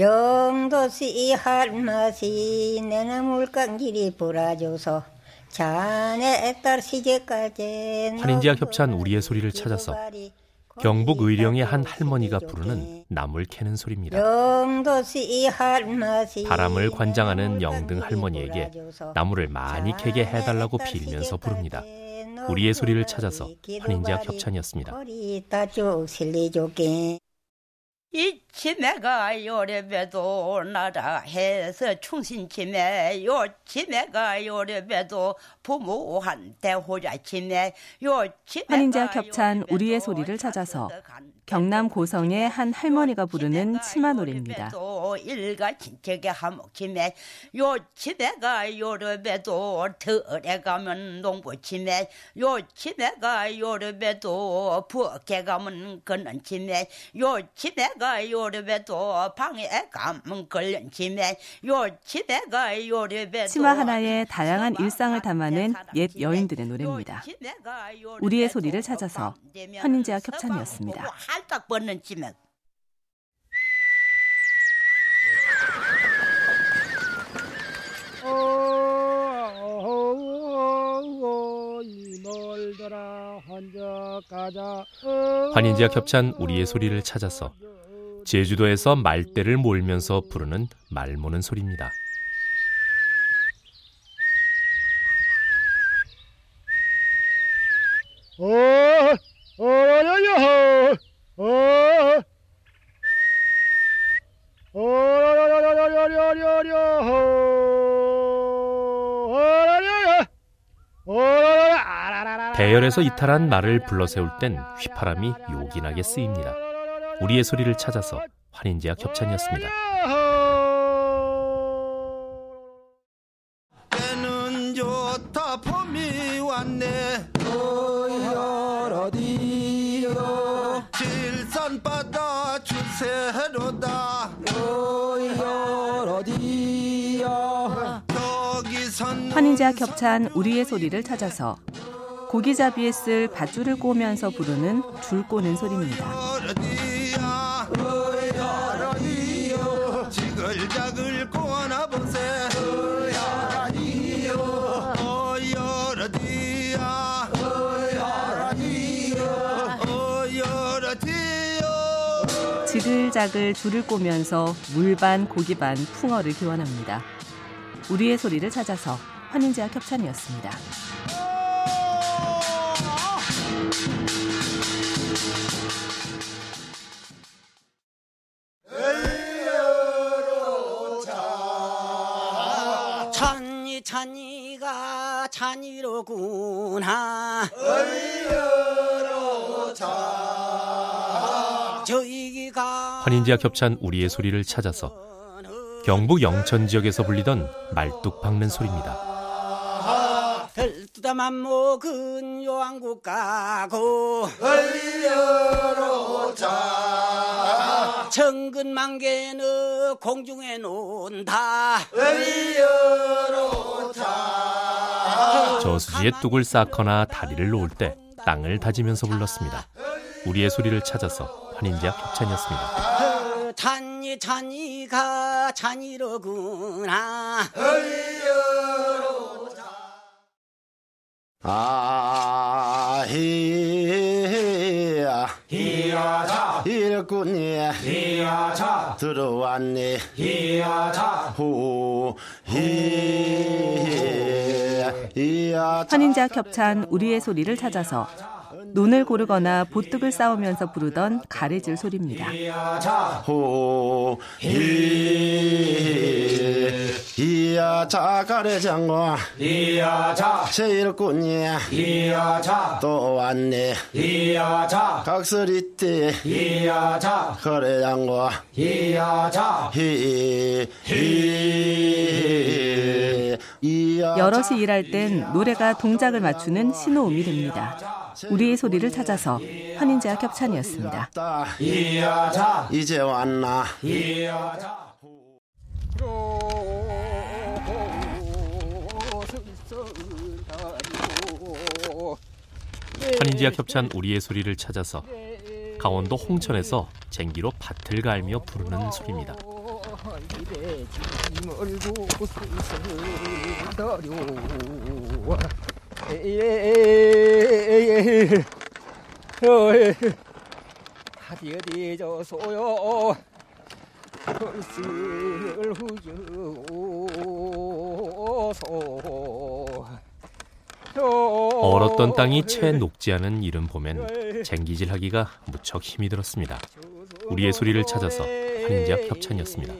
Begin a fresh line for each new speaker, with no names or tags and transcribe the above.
영도시 할맛이 내나 물감길이 불어줘서 자네 딸 시제까지
환인제약 협찬 우리의 소리를 찾아서 경북 의령의 한 할머니가 부르는 나물 캐는 소리입니다. 바람을 관장하는 영등 할머니에게 나무를 많이 캐게 해달라고 빌면서 부릅니다. 우리의 소리를 찾아서 환인제약 협찬이었습니다.
이 치매가 요래봬도 나라 해서 충신치매 요 치매가 요래봬도 부모한테 호자 치매 요 치매가
환인제약 협찬 우리의 소리를 찾아서 경남 고성의 한 할머니가 부르는 치마 노래입니다.
일가 친척의 하목치매 요 치매가 요래봬도 들에 가면 농부치매 요 치매가 요래봬도 부엌에 가면 치매 요 치매가 요래봬도 방에 가면 치매 요 치매가 요래봬도
치마 하나에 다양한 일상을 담아낸 옛 여인들의 노래입니다. 우리의 소리를 찾아서 환인제약 협찬이었습니다.
할딱 뻗는 치매
환인제약 협찬 우리의 소리를 찾아서 제주도에서 말대를 몰면서 부르는 말모는 소리입니다.
어, 어, 야, 어, 어, 어, 려려려려려려려, 어, 려려려, 어,
대열에서 이탈한 말을 불러 세울 땐 휘파람이 요긴하게 쓰입니다. 우리의 소리를 찾아서 환인제약 협찬이었습니다.
때는 좋다 봄이 왔네 어디요 질산바다 주세로다 어디요 저기선
환인제약 협찬 우리의 소리를 찾아서 고기잡이에 쓸 밧줄을 꼬면서 부르는 줄 꼬는 소리입니다.
지글자글
줄을 꼬면서 물반 고기반 풍어를 기원합니다. 우리의 소리를 찾아서 환인제약 협찬이었습니다.
찬이 찬이가 찬이로구나
환인제약 협찬 우리의 소리를 찾아서 경북 영천 지역에서 불리던 말뚝 박는 소리입니다.
들뚜다만 먹은 요한국 가고 정근만개는 공중에 논다
저수지에 뚝을 쌓거나 다리를 놓을 때 땅을 다지면서 불렀습니다. 우리의 소리를 찾아서 환인제약 협찬이었습니다.
찬이 찬이가 찬이로구나
아히야 히야자 일꾼이 히야자 들어왔네 히야자 후 히야
환인제약 협찬 우리의 소리를 찾아서 논을 고르거나 보뚝을 쌓으면서 부르던 가래질 소리입니다.
후 히, 이야 자 가래 장과 이야 자. 제일꾼이 이야 자 또 왔네. 이야 자. 각설이 때 이야 자. 거래 장과 이야 자 히히 이야
여럿이 일할 땐 노래가 동작을 맞추는 신호음이 됩니다. 우리의 소리를 찾아서 환인제약 협찬이었습니다.
이야 자. 이제 왔나
환인제약 협찬 우리의 소리를 찾아서 강원도 홍천에서 쟁기로 밭을 갈며 부르는 소리입니다. 얼었던 땅이 채 녹지 않은 이름 보면 쟁기질하기가 무척 힘이 들었습니다. 우리의 소리를 찾아서 환인제약 협찬이었습니다.